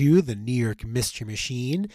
to the New York Mystery Machine.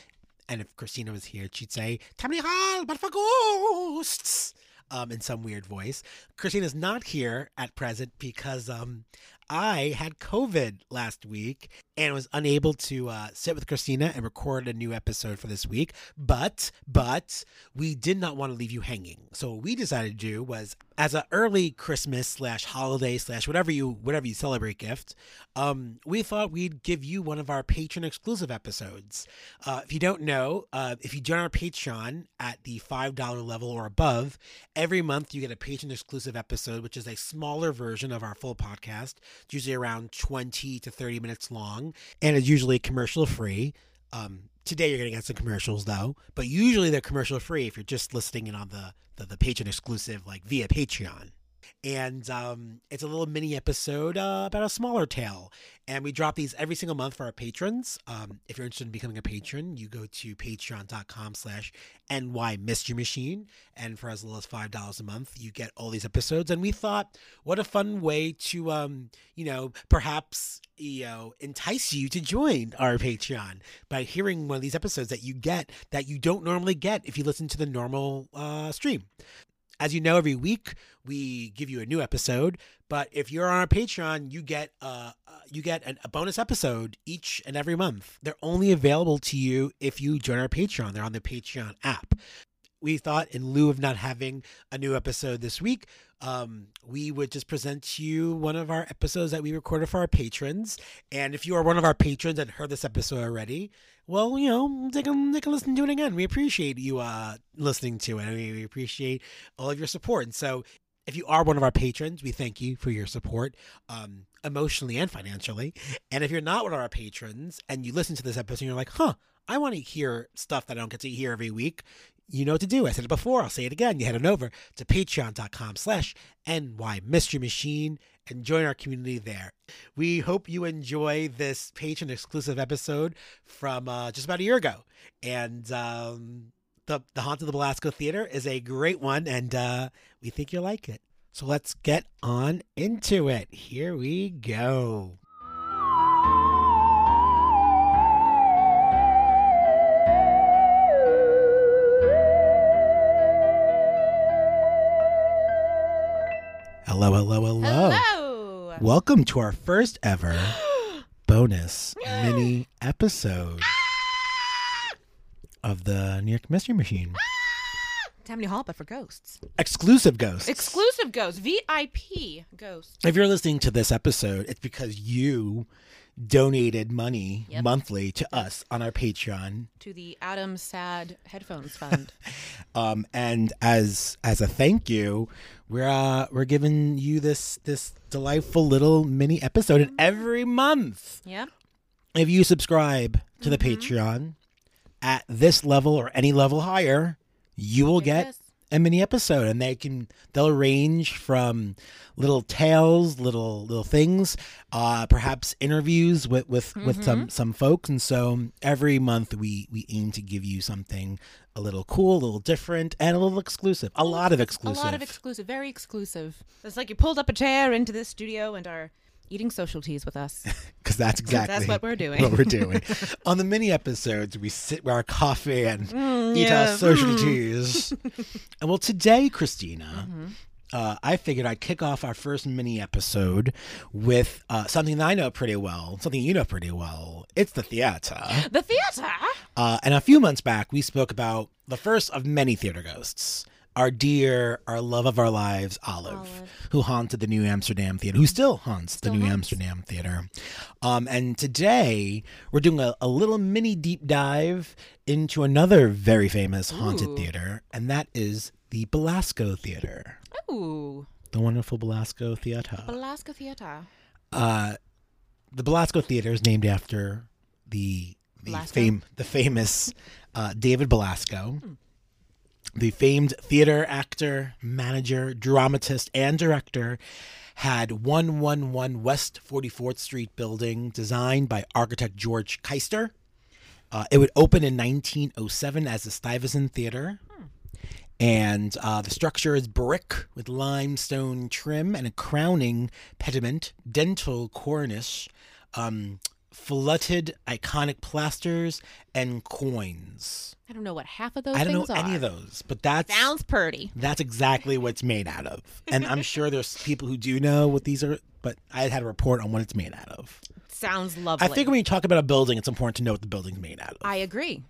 And if Christina was here, she'd say, Tammany Hall, but for ghosts, um, in some weird voice. Christina's not here at present because um, I had COVID last week and was unable to uh, sit with Christina and record a new episode for this week. But, but we did not want to leave you hanging. So what we decided to do was, as an early Christmas slash holiday slash whatever you whatever you celebrate gift, um, we thought we'd give you one of our patron exclusive episodes. Uh, if you don't know, uh, if you join our Patreon at the five dollar level or above, every month you get a patron exclusive episode, which is a smaller version of our full podcast. It's usually around twenty to thirty minutes long, and it's usually commercial free. Um, today you're going to get some commercials though, but usually they're commercial free if you're just listening in on the the, the patron exclusive like via Patreon and um, it's a little mini episode uh, about a smaller tale. And we drop these every single month for our patrons. Um, if you're interested in becoming a patron, you go to patreon.com slash NY Mystery Machine. And for as little as $5 a month, you get all these episodes. And we thought, what a fun way to, um, you know, perhaps, you know, entice you to join our Patreon by hearing one of these episodes that you get that you don't normally get if you listen to the normal uh, stream. As you know, every week we give you a new episode. But if you're on our Patreon, you get uh, you get an, a bonus episode each and every month. They're only available to you if you join our Patreon. They're on the Patreon app. We thought, in lieu of not having a new episode this week, um, we would just present you one of our episodes that we recorded for our patrons. And if you are one of our patrons and heard this episode already, well, you know, they can, take a listen to it again. We appreciate you uh, listening to it. I mean, we appreciate all of your support. And so if you are one of our patrons, we thank you for your support, um, emotionally and financially. And if you're not one of our patrons and you listen to this episode and you're like, huh, I want to hear stuff that I don't get to hear every week, you know what to do. I said it before, I'll say it again. You head on over to patreon.com slash NY Mystery Machine and join our community there. We hope you enjoy this patron exclusive episode from uh, just about a year ago. And um, the the Haunt of the Belasco Theater is a great one, and uh, we think you'll like it. So let's get on into it. Here we go. Hello, hello, hello. Hello. Welcome to our first ever bonus mini episode of the New York Mystery Machine. Tammany Hall, but for ghosts. Exclusive ghosts. Exclusive ghosts. VIP ghosts. If you're listening to this episode, it's because you donated money Yep. monthly to us on our Patreon. To the Adam Sad Headphones Fund. Um, and as as a thank you, we're uh, we're giving you this this delightful little mini episode and every month. Yeah. If you subscribe to the Mm-hmm. Patreon at this level or any level higher, you will it get is. A mini episode and they can they'll range from little tales little little things uh perhaps interviews with with with Mm-hmm. some some folks and so every month we we aim to give you something a little cool a little different and a little exclusive a lot of exclusive A lot of exclusive. Very exclusive. It's like you pulled up a chair into this studio and are eating social teas with us. because that's exactly That's what we're doing. what we're doing on the mini episodes we sit with our coffee and Mm, eat yeah. our social teas and well today christina Mm-hmm. uh, I figured I'd kick off our first mini episode with uh, something that I know pretty well, something you know pretty well. It's the theater. The theater. Uh, and a few months back, we spoke about the first of many theater ghosts. Our dear, our love of our lives, Olive, Olive. who haunted the New Amsterdam Theater, who still haunts the New haunts. Amsterdam Theater. Um, and today, we're doing a, a little mini deep dive into another very famous haunted Ooh. theater, and that is the Belasco Theater Ooh. the wonderful Belasco Theater. Alaska Theater. Uh, the Belasco Theater is named after the the Belasco? fame the famous uh, David Belasco, the famed theater actor, manager, dramatist, and director. Had 111 West 44th Street building designed by architect George Keister. Uh, it would open in 1907 as the Stuyvesant Theater. And uh, the structure is brick with limestone trim and a crowning pediment, dentil cornice, um, fluted iconic plasters, and quoins. I don't know what half of those are. I don't know things any are. of those, but that Sounds pretty. that's exactly what it's made out of. And I'm sure there's people who do know what these are, but I had a report on what it's made out of. Sounds lovely. I think when you talk about a building, it's important to know what the building's made out of. I agree.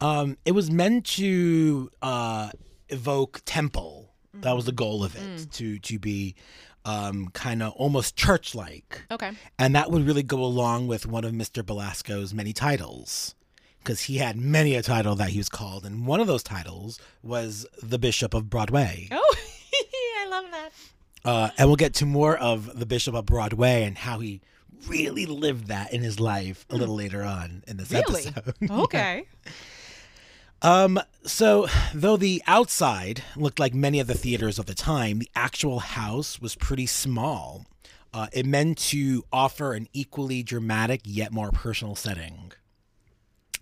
Um, it was meant to uh, evoke temple. That was the goal of it to to be um, kind of almost church like, Okay. and that would really go along with one of Mr. Belasco's many titles. Because he had many a title that he was called, and one of those titles was the Bishop of Broadway. Oh, I love that. Uh, and we'll get to more of the Bishop of Broadway and how he really lived that in his life a little later on in this Really? episode. Okay. Um, so though the outside looked like many of the theaters of the time, the actual house was pretty small. Uh, it meant to offer an equally dramatic yet more personal setting.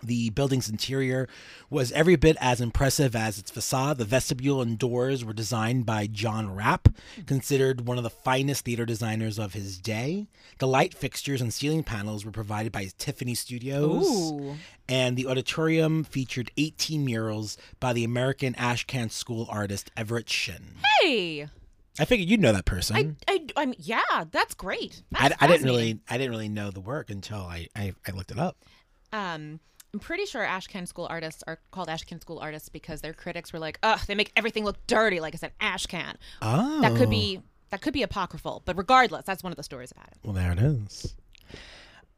The building's interior was every bit as impressive as its facade. The vestibule and doors were designed by John Rapp, considered one of the finest theater designers of his day. The light fixtures and ceiling panels were provided by Tiffany Studios. Ooh. And the auditorium featured 18 murals by the American Ashcan School artist Everett Shinn. Hey. I figured you'd know that person. I, I, I mean, yeah, that's great. I, That's I didn't really, I didn't really know the work until I, I, I looked it up. Um, I'm pretty sure Ashcan School artists are called Ashcan School artists because their critics were like, "Ugh, they make everything look dirty, like it's an Ashcan." Oh, That could be that could be apocryphal, but regardless, that's one of the stories about it. Well, there it is.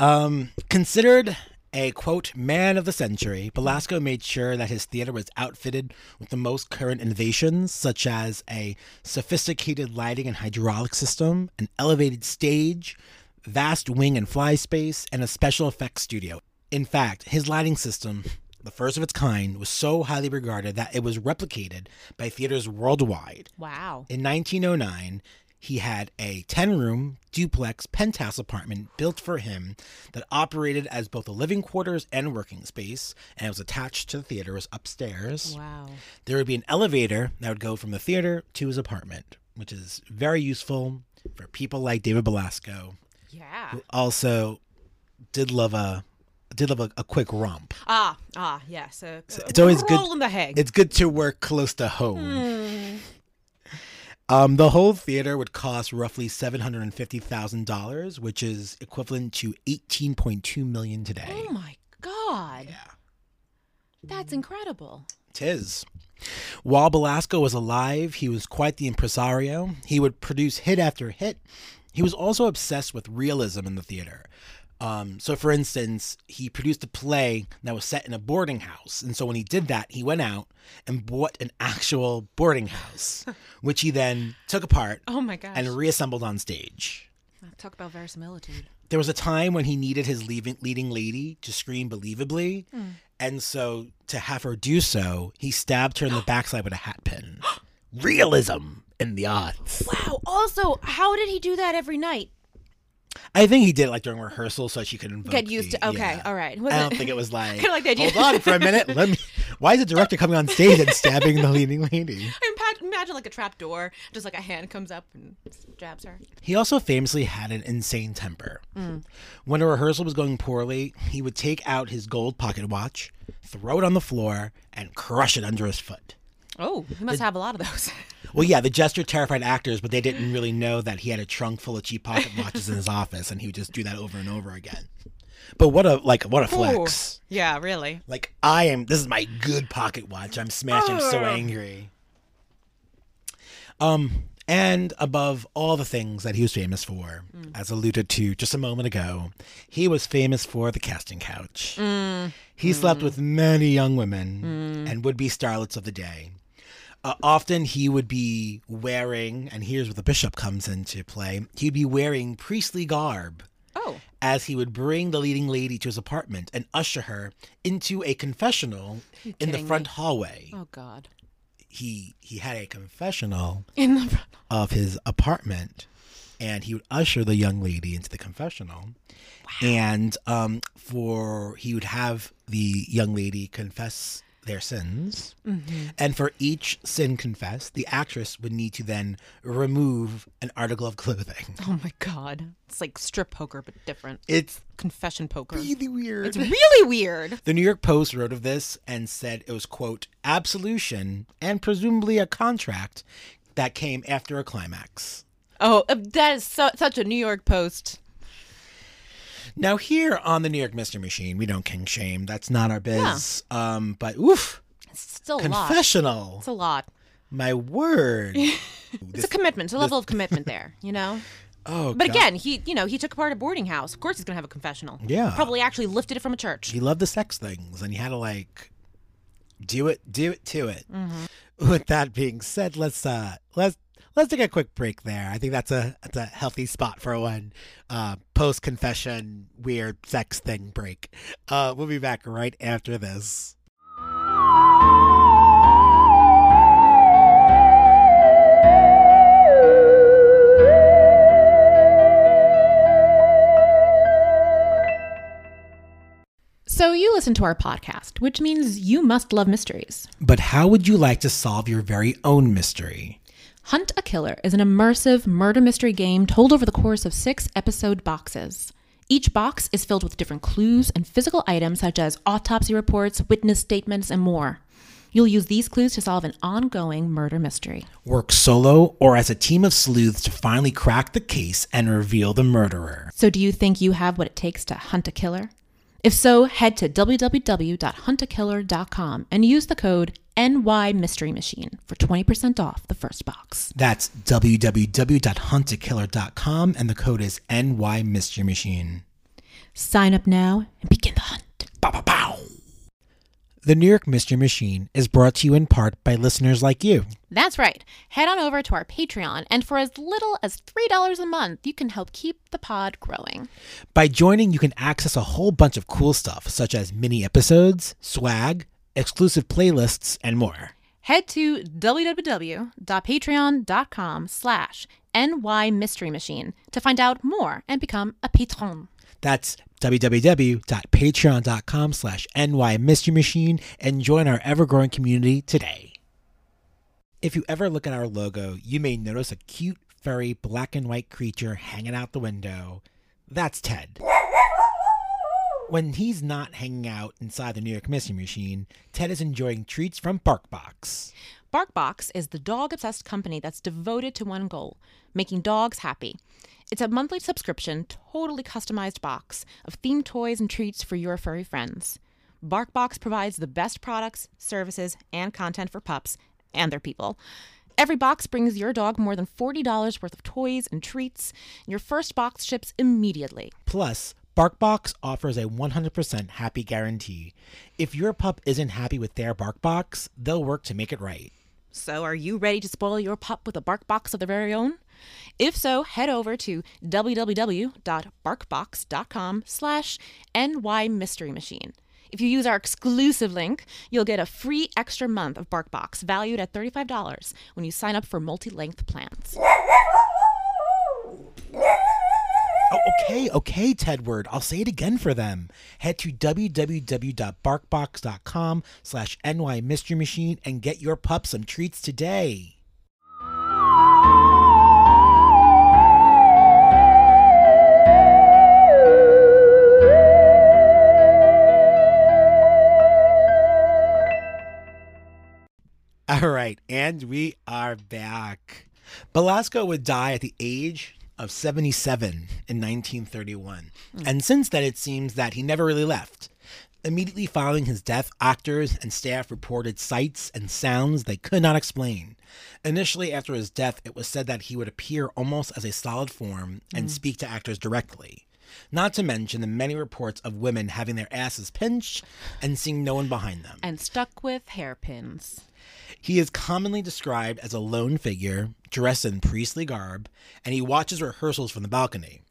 Um, considered a quote man of the century, Belasco made sure that his theater was outfitted with the most current innovations, such as a sophisticated lighting and hydraulic system, an elevated stage, vast wing and fly space, and a special effects studio. In fact, his lighting system, the first of its kind, was so highly regarded that it was replicated by theaters worldwide. Wow. In 1909, he had a 10 room duplex penthouse apartment built for him that operated as both a living quarters and working space, and it was attached to the theater, it was upstairs. Wow. There would be an elevator that would go from the theater to his apartment, which is very useful for people like David Belasco, Yeah. who also did love a did love a, a quick romp. Ah, ah, yes. Uh, it's always good- in the. It's good to work close to home. Hmm. Um, the whole theater would cost roughly seven hundred and fifty thousand dollars, which is equivalent to eighteen point two million today. Oh my god. Yeah, That's incredible. tis. While Belasco was alive, he was quite the impresario. He would produce hit after hit. He was also obsessed with realism in the theater. Um, so, for instance, he produced a play that was set in a boarding house. And so, when he did that, he went out and bought an actual boarding house, which he then took apart Oh my gosh. and reassembled on stage. Talk about verisimilitude. There was a time when he needed his leading lady to scream believably, and so to have her do so, he stabbed her in the backside with a hat pin. Realism in the odds. Wow. Also, how did he do that every night? I think he did it like during rehearsal so she could invoke Get used the- to. Okay. yeah. All right. I don't think it was like. Kinda like the idea- Hold on for a minute. Let me. Why is the director coming on stage and stabbing the leading lady? I imagine, like a trap door, just like a hand comes up and jabs her. He also famously had an insane temper. Mm. When a rehearsal was going poorly, he would take out his gold pocket watch, throw it on the floor, and crush it under his foot. Oh, he must have a lot of those. Well, yeah, the gesture terrified actors, but they didn't really know that he had a trunk full of cheap pocket watches in his office, and he would just do that over and over again. But what a like what a flex! Yeah, really. Like I am. This is my good pocket watch. I'm smashing. I'm so oh. angry. Um, and above all the things that he was famous for, mm. as alluded to just a moment ago, he was famous for the casting couch. Mm. He slept mm. with many young women and would be starlets of the day. Uh, often he would be wearing, and here's where the bishop comes into play. He'd be wearing priestly garb Oh, as he would bring the leading lady to his apartment and usher her into a confessional in the front me? hallway. oh God. He he had a confessional In the front. of his apartment, and he would usher the young lady into the confessional. And um, for he would have the young lady confess their sins. And for each sin confessed, the actress would need to then remove an article of clothing. Oh my god. It's like strip poker but different. It's Confession poker. really weird. It's really weird. The New York Post wrote of this and said it was, quote, absolution and presumably a contract that came after a climax. Oh, uh, that is so, such a New York Post. Now, here on the New York Mystery Machine, we don't king shame. That's not our biz. Um, but oof, It's still a lot. confessional. It's a lot. My word. It's a commitment. It's a level of commitment there, you know? Oh, But God. again, he, you know, he took apart a boarding house. Of course he's going to have a confessional. Yeah. Probably actually lifted it from a church. he loved the sex things, and he had to like do it, do it to it. Mm-hmm. With that being said, let's uh let's let's take a quick break there. I think that's a that's a healthy spot for one uh, post confession weird sex thing break. Uh, we'll be back right after this. So you listen to our podcast, which means you must love mysteries. But how would you like to solve your very own mystery? Hunt a Killer is an immersive murder mystery game told over the course of six episode boxes. Each box is filled with different clues and physical items such as autopsy reports, witness statements, and more. You'll use these clues to solve an ongoing murder mystery. Work solo or as a team of sleuths to finally crack the case and reveal the murderer. So, do you think you have what it takes to hunt a killer? If so, head to www.huntakiller.com and use the code NY Mystery Machine for 20% off the first box. That's www.huntakiller.com and the code is NY Mystery Machine. Sign up now and begin the hunt. Bow, bow, bow. The New York Mystery Machine is brought to you in part by listeners like you. That's right. Head on over to our Patreon, and for as little as $3 a month, you can help keep the pod growing. By joining, you can access a whole bunch of cool stuff, such as mini episodes, swag, exclusive playlists, and more. Head to www.patreon.com slash NY Mystery Machine to find out more and become a patron. That's www.patreon.com slash NY Mystery Machine and join our ever-growing community today. If you ever look at our logo, you may notice a cute, furry, black and white creature hanging out the window. That's Ted. When he's not hanging out inside the New York Mystery Machine, Ted is enjoying treats from BarkBox. BarkBox is the dog obsessed company that's devoted to one goal making dogs happy. It's a monthly subscription, totally customized box of themed toys and treats for your furry friends. BarkBox provides the best products, services, and content for pups and their people. Every box brings your dog more than $40 worth of toys and treats. Your first box ships immediately. Plus, BarkBox offers a 100% happy guarantee. If your pup isn't happy with their BarkBox, they'll work to make it right. So, are you ready to spoil your pup with a BarkBox of their very own? If so, head over to www.barkbox.com slash nymysterymachine. If you use our exclusive link, you'll get a free extra month of BarkBox valued at $35 when you sign up for multi-length plans. Oh, okay, okay, Tedward. I'll say it again for them. Head to www.barkbox.com slash NY Mystery Machine and get your pup some treats today. All right, and we are back. Belasco would die at the age of 77 in 1931. And since then, it seems that he never really left. Immediately following his death, actors and staff reported sights and sounds they could not explain. Initially, after his death, it was said that he would appear almost as a solid form and mm. speak to actors directly. Not to mention the many reports of women having their asses pinched and seeing no one behind them. And stuck with hairpins. He is commonly described as a lone figure, dressed in priestly garb, and he watches rehearsals from the balcony.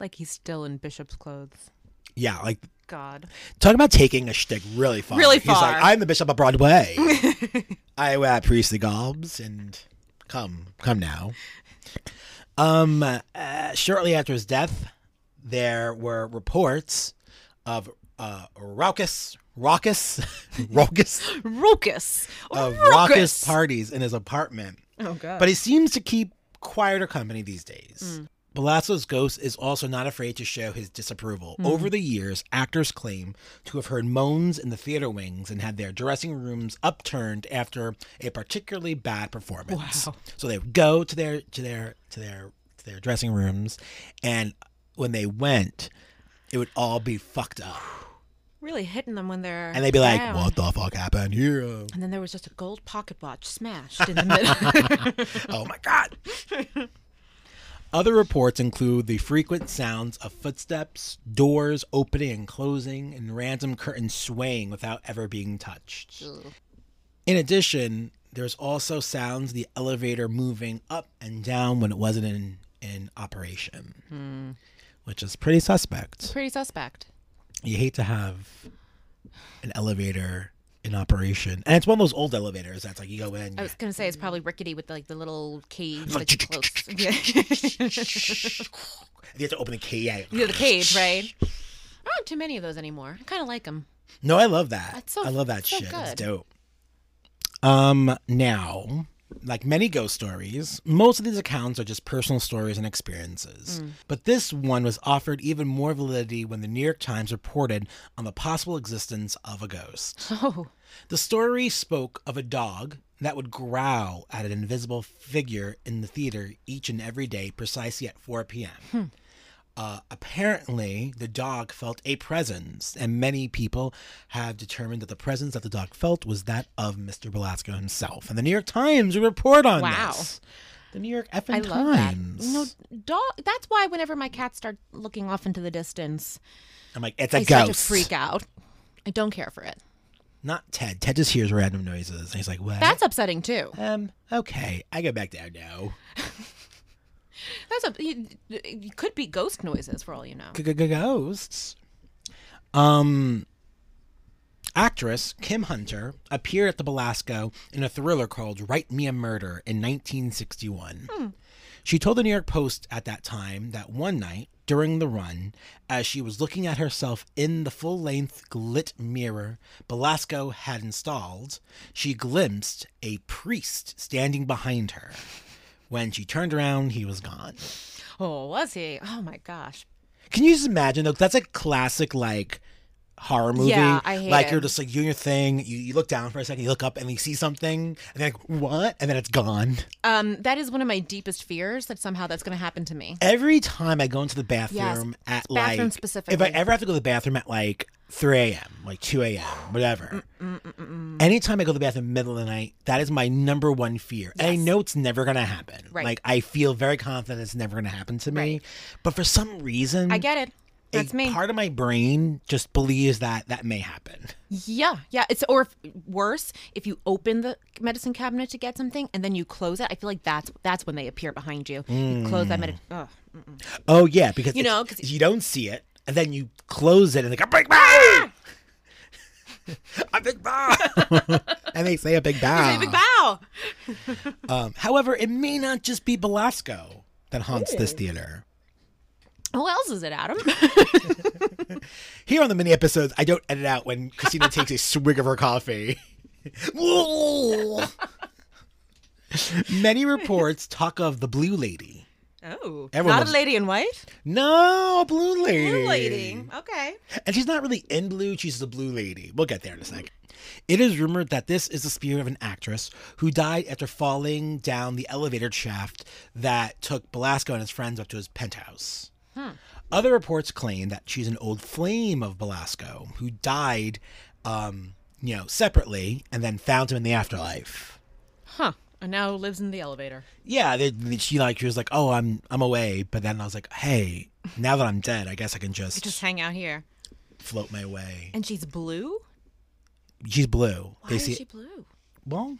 Like he's still in bishop's clothes. Yeah, like God. talk about taking a shtick really far. Really He's like, far. I'm the bishop of Broadway. I wear priestly garbs, and come, come now. Um, uh, shortly after his death, there were reports of uh, raucous, raucous, raucous, Raucous. of Raucous. raucous parties in his apartment. Oh god. But he seems to keep quieter company these days. Belasco's ghost is also not afraid to show his disapproval. Mm-hmm. Over the years, actors claim to have heard moans in the theater wings and had their dressing rooms upturned after a particularly bad performance. Wow. So they would go to their to their to their to their dressing rooms, and when they went, it would all be fucked up, really hitting them when they're and they'd be like, down. "What the fuck happened here?" And then there was just a gold pocket watch smashed in the middle. oh my god. Other reports include the frequent sounds of footsteps, doors opening and closing, and random curtains swaying without ever being touched. In addition, there's also sounds of the elevator moving up and down when it wasn't in, in operation, hmm. which is pretty suspect. Pretty suspect. You hate to have an elevator in operation, and it's one of those old elevators that's like you go in. I was gonna say it's probably rickety with like the little cage that's close. Yeah. you have to open the key. yeah, the cage, right? Aren't too many of those anymore. I kind of like them. No, I love that. So- I love that so shit. It's dope. Um, now, like many ghost stories, most of these accounts are just personal stories and experiences. Mm. But this one was offered even more validity when the New York Times reported on the possible existence of a ghost. Oh, The story spoke of a dog that would growl at an invisible figure in the theater each and every day, precisely at 4 p.m. Uh, apparently, the dog felt a presence, and many people have determined that the presence that the dog felt was that of Mr. Belasco himself. And the New York Times report on this. Wow. this. The New York effing I love that. No, dog. That's why whenever my cats start looking off into the distance, I'm like, it's a I start to ghost. freak out. I don't care for it. Not Ted. Ted just hears random noises, and he's like, what? That's upsetting too. um, okay, I go back down now. That's a. You could be ghost noises for all you know. ghosts. Um, actress Kim Hunter appeared at the Belasco in a thriller called "Write Me a Murder" in 1961. She told the New York Post at that time that one night during the run, as she was looking at herself in the full-length glit mirror Belasco had installed, she glimpsed a priest standing behind her. When she turned around, he was gone. Oh, was he? Oh my gosh. Can you just imagine though? That's a classic like horror movie. Yeah, I hate like it. you're just like doing your thing. You, you look down for a second, you look up, and you see something, and then like what? And then it's gone. Um, that is one of my deepest fears that somehow that's going to happen to me. Every time I go into the bathroom at bathroom like specifically. if I ever have to go to the bathroom at like 3 a.m., like 2 a.m., whatever. Mm, mm, mm, Anytime I go to the bathroom middle of the night, that is my number one fear. And I Yes. know it's never gonna happen. Right. Like I feel very confident it's never gonna happen to me. But for some reason, I get it. A That's me. Part of my brain just believes that that may happen. Yeah, yeah. It's or if, worse if you open the medicine cabinet to get something and then you close it. I feel like that's that's when they appear behind you. You close that medicine. Ugh. Oh yeah, because You know, 'cause- you don't see it, and then you close it, and they go big bow, a big bow, and they say a big bow. Say big bow. Um, however, it may not just be Belasco that haunts this theater. Who else is it, Adam? Here on the mini episodes, I don't edit out when Christina takes a swig of her coffee. Many reports talk of the Blue Lady. oh, Everyone not loves- a lady in white. No, a Blue Lady. Blue lady. Okay. And she's not really in blue, she's the Blue Lady. We'll get there in a second. It is rumored that this is the spirit of an actress who died after falling down the elevator shaft that took Belasco and his friends up to his penthouse. Other reports claim that she's an old flame of Belasco who died, um, you know, separately and then found him in the afterlife. Huh. And now lives in the elevator. Yeah, they, they- she like she was like, "Oh, I'm I'm away," but then I was like, "Hey, now that I'm dead, I guess I can just, Just hang out here. float my way." And she's blue. She's blue. Why they is see she blue? Well,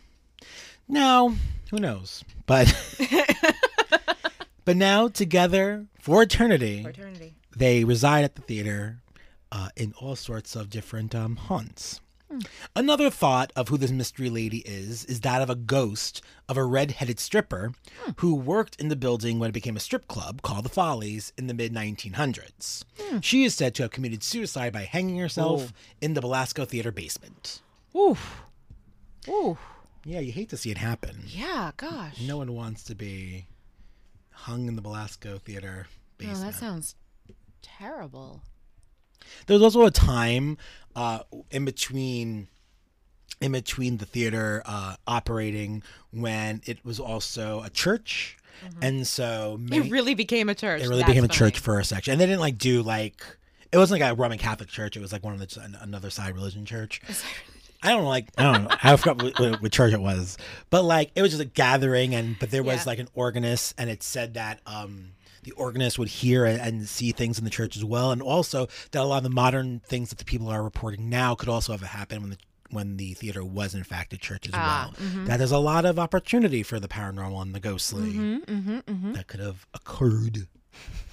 now who knows? But but now together for eternity, Fraternity. they reside at the theater uh, in all sorts of different um, haunts. Another thought of who this mystery lady is is that of a ghost of a red-headed stripper who worked in the building when it became a strip club called the Follies in the mid 1900s. She is said to have committed suicide by hanging herself in the Belasco Theater basement. Oof. Ooh. Yeah, you hate to see it happen. Yeah, gosh. No one wants to be hung in the Belasco Theater basement. that sounds terrible. there was also a time uh, in between in between the theater uh, operating when it was also a church and so many, It really became a church. it really That's became a funny. church for a section and they didn't like do like it wasn't like a roman catholic church it was like one of the another side religion church I don't know, like I don't know. I forgot what, what, what church it was, but like it was just a gathering, and but there was Yeah. like an organist, and it said that um the organist would hear and, and see things in the church as well, and also that a lot of the modern things that the people are reporting now could also have happened when the when the theater was in fact a church as Ah, well. That there's a lot of opportunity for the paranormal and the ghostly Mm-hmm, that could have occurred.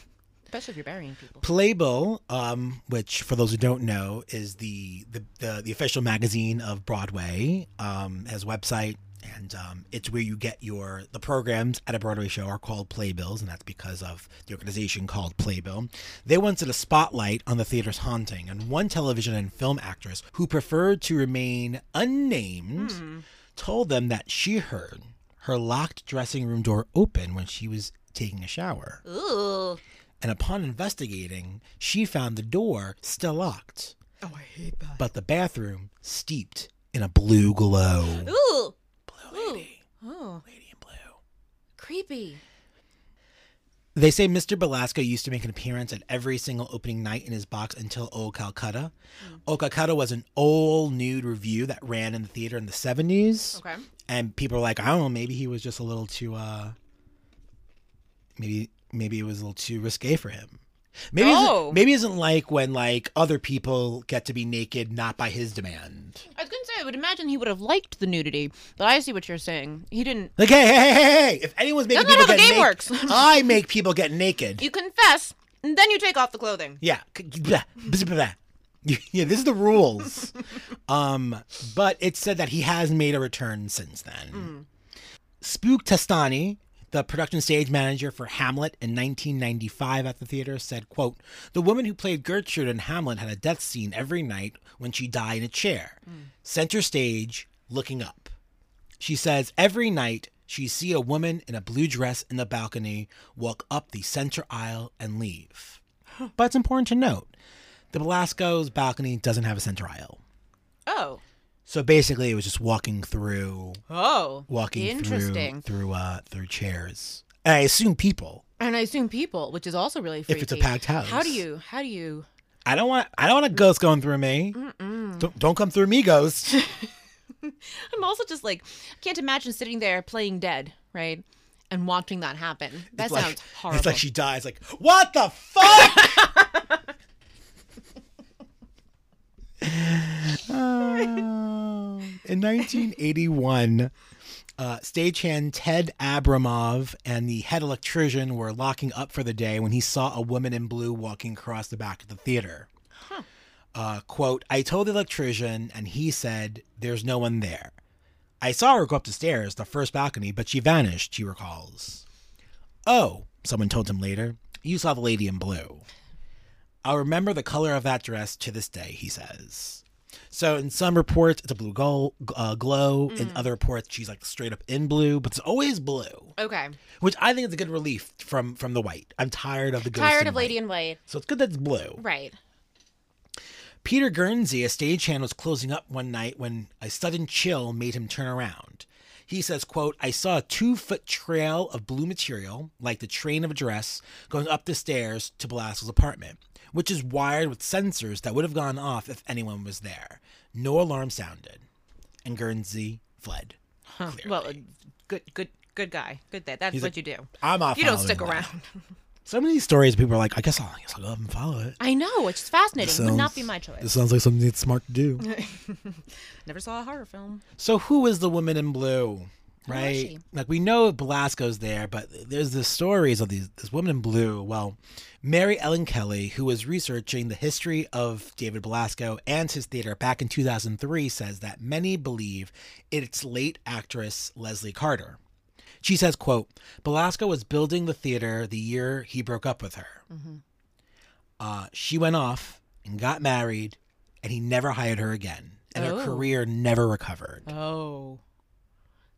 Especially if you're burying people. Playbill, um, which for those who don't know, is the the, the, the official magazine of Broadway, um, has a website, and um, it's where you get your the programs at a Broadway show are called playbills, and that's because of the organization called Playbill. They once did a spotlight on the theater's haunting, and one television and film actress who preferred to remain unnamed told them that she heard her locked dressing room door open when she was taking a shower Ooh. And upon investigating, she found the door still locked, Oh, I hate that. but the bathroom steeped in a blue glow. Ooh. Blue lady, Oh, lady in blue. creepy. They say Mr. Belasco used to make an appearance at every single opening night in his box until Old Calcutta. Old Calcutta was an old nude revue that ran in the theater in the 70s. Okay. And people were like, I don't know, maybe he was just a little too, uh, maybe, maybe it was a little too risque for him. Maybe, it isn't- Oh. maybe it isn't like when like other people get to be naked, not by his demand. I was gonna say I would imagine he would have liked the nudity, but I see what you're saying. He didn't. Like, hey, hey, hey, hey, hey! If anyone's making That's not how the get game naked, works. I make people get naked. You confess, and then you take off the clothing. Yeah. Yeah, this is the rules. um, but it said that he has made a return since then. Spook Testani, the production stage manager for Hamlet in 1995 at the theater, said, quote, The woman who played Gertrude in Hamlet had a death scene every night when she died in a chair, mm. center stage, looking up. She says every night she see a woman in a blue dress in the balcony walk up the center aisle and leave. But it's important to note, the Belasco's balcony doesn't have a center aisle. Oh. So basically it was just walking through Oh. walking Interesting. through through uh through chairs. And I assume people. And I assume people, which is also really freaky. If it's a packed house. How do you? How do you? I don't want I don't want a ghost going through me. Don't, don't come through me, ghost. I'm also just like, I can't imagine sitting there playing dead, right? And watching that happen. That It's like- sounds horrible. It's like she dies. Like what the fuck? In 1981, uh, stagehand Ted Abramov and the head electrician were locking up for the day when he saw a woman in blue walking across the back of the theater. Uh, quote, I told the electrician, and he said, There's no one there. I saw her go up the stairs, the first balcony, but she vanished, he recalls. Oh, someone told him later, you saw the lady in blue. I'll remember the color of that dress to this day, he says. So in some reports, it's a blue glow. Uh, glow. In other reports, she's like straight up in blue, but it's always blue, okay. which I think is a good relief from from the white. I'm tired of the Tired of Lady white. in White. So it's good that it's blue. Right. Peter Guernsey, a stagehand, was closing up one night when a sudden chill made him turn around. He says, quote, I saw a two foot trail of blue material, like the train of a dress, going up the stairs to Belasco's apartment, which is wired with sensors that would have gone off if anyone was there. No alarm sounded. And Guernsey fled. Huh. Well, uh, good, good, good guy. Good day. That's He's what a- you do. I'm off You don't stick that. around. So many stories, people are like, I guess I'll, I guess I'll go up and follow it. I know. It's fascinating. Would not be my choice. This sounds like something that's smart to do. Never saw a horror film. So who is the woman in blue? Right? Like we know Belasco's there, but there's the stories of these this woman in blue. Well, Mary Ellen Kelly, who was researching the history of David Belasco and his theater back in 2003, says that many believe it's late actress Leslie Carter. She says, "quote Belasco was building the theater the year he broke up with her. Uh, she went off and got married, and he never hired her again, and her Oh. career never recovered." Oh.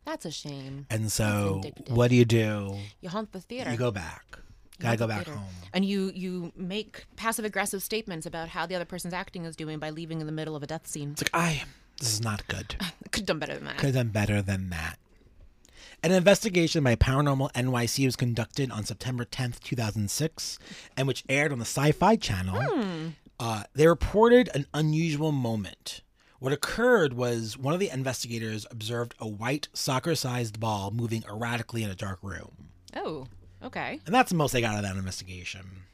That's a shame. And so, what do you do? You haunt the theater. You go back. Gotta go back theater. home. And you you make passive aggressive statements about how the other person's acting is doing by leaving in the middle of a death scene. It's like I. This is not good. Could have done better than that. Could have done better than that. An investigation by Paranormal NYC was conducted on September 10th, 2006, and which aired on the Sci Fi Channel. Hmm. Uh, they reported an unusual moment. What occurred was one of the investigators observed a white soccer sized ball moving erratically in a dark room. Oh, okay. And that's the most they got out of that investigation.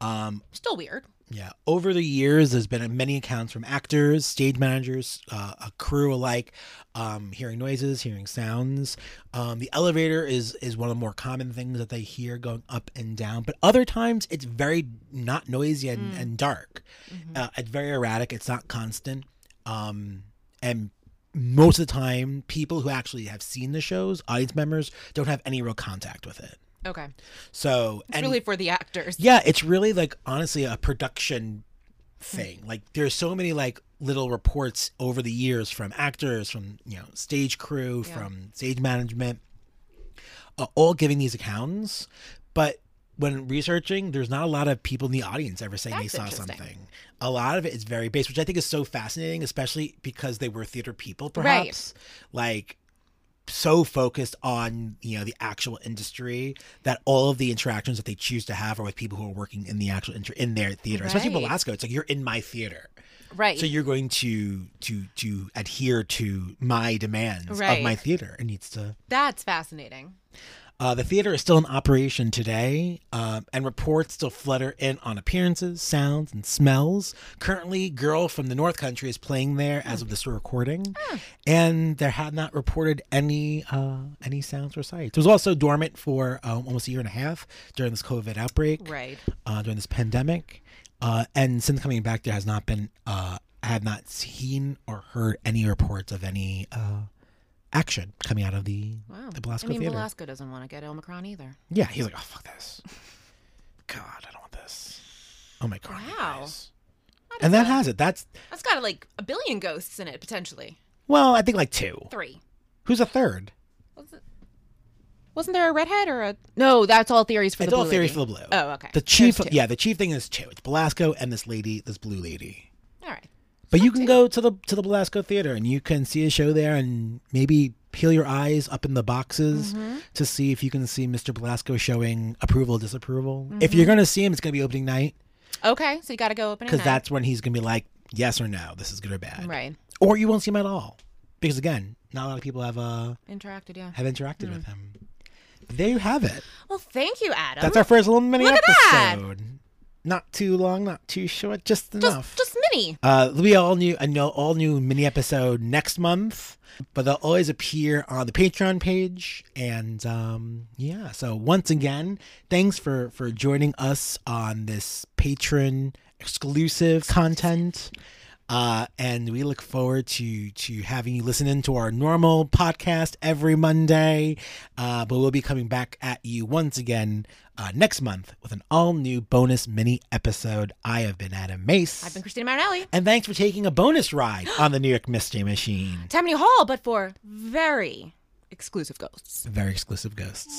Um, Still weird. Yeah. Over the years, there's been many accounts from actors, stage managers, uh, a crew alike, um, hearing noises, hearing sounds. Um, the elevator is is one of the more common things that they hear going up and down. But other times, it's very not noisy and, and dark. Uh, it's very erratic. It's not constant. Um, and most of the time, people who actually have seen the shows, audience members, don't have any real contact with it. Okay. So It's and really for the actors. yeah, it's really like honestly a production thing. Like there's so many like little reports over the years from actors, from you know stage crew, Yeah. from stage management, uh, all giving these accounts. But when researching, there's not a lot of people in the audience ever saying That's they saw something. A lot of it is very based, which I think is so fascinating, especially because they were theater people, perhaps. Like so focused on you know the actual industry that all of the interactions that they choose to have are with people who are working in the actual inter- in their theater especially Right. Belasco it's like you're in my theater Right. so you're going to to to adhere to my demands of my theater it needs to That's fascinating. Uh, the theater is still in operation today, um, and reports still flutter in on appearances, sounds, and smells. Currently, Girl from the North Country is playing there as of this recording, and there had not reported any uh, any sounds or sights. It was also dormant for um, almost a year and a half during this COVID outbreak, Right. uh, during this pandemic, uh, and since coming back, there has not been. Uh, I have not seen or heard any reports of any uh, action coming out of the Wow. the Belasco I mean, Theater. Belasco doesn't want to get Omicron either. Yeah, he's like, oh fuck this. God, I don't want this. Oh my god. Wow. guys. How does And that has it. That's That's got like a billion ghosts in it potentially. well, I think like two. Three. Who's a third? Wasn't there a redhead or a? No, that's all theories for it's the blue. It's all theories lady. for the blue. Oh, okay. The chief, yeah, the chief thing is two. It's Belasco and this lady, this blue lady. But you can go to the to the Belasco Theater and you can see a show there and maybe peel your eyes up in the boxes Mm-hmm. to see if you can see Mr. Belasco showing approval, disapproval. If Mm-hmm. you're gonna see him, it's gonna be opening night Okay, so you got to go open because that's when he's gonna be like, yes or no, this is good or bad. right. or you won't see him at all because again not a lot of people have uh Interacted, yeah. have interacted Hmm. with him there you have it Well, thank you, Adam. that's our first little mini Look episode not too long not too short just just enough. just mini. uh there'll be all new a no all new mini episode next month but they'll always appear on the patreon page. And um yeah so once again thanks for for joining us on this patron exclusive. content uh, and we look forward to to having you listen in to our normal podcast every Monday. Uh, but we'll be coming back at you once again uh, next month with an all new bonus mini episode. I have been Adam Mace. I've been Christina Marinelli. and thanks for taking a bonus ride on the New York Mystery Machine. Tammany Hall, but for very exclusive ghosts. Very exclusive ghosts.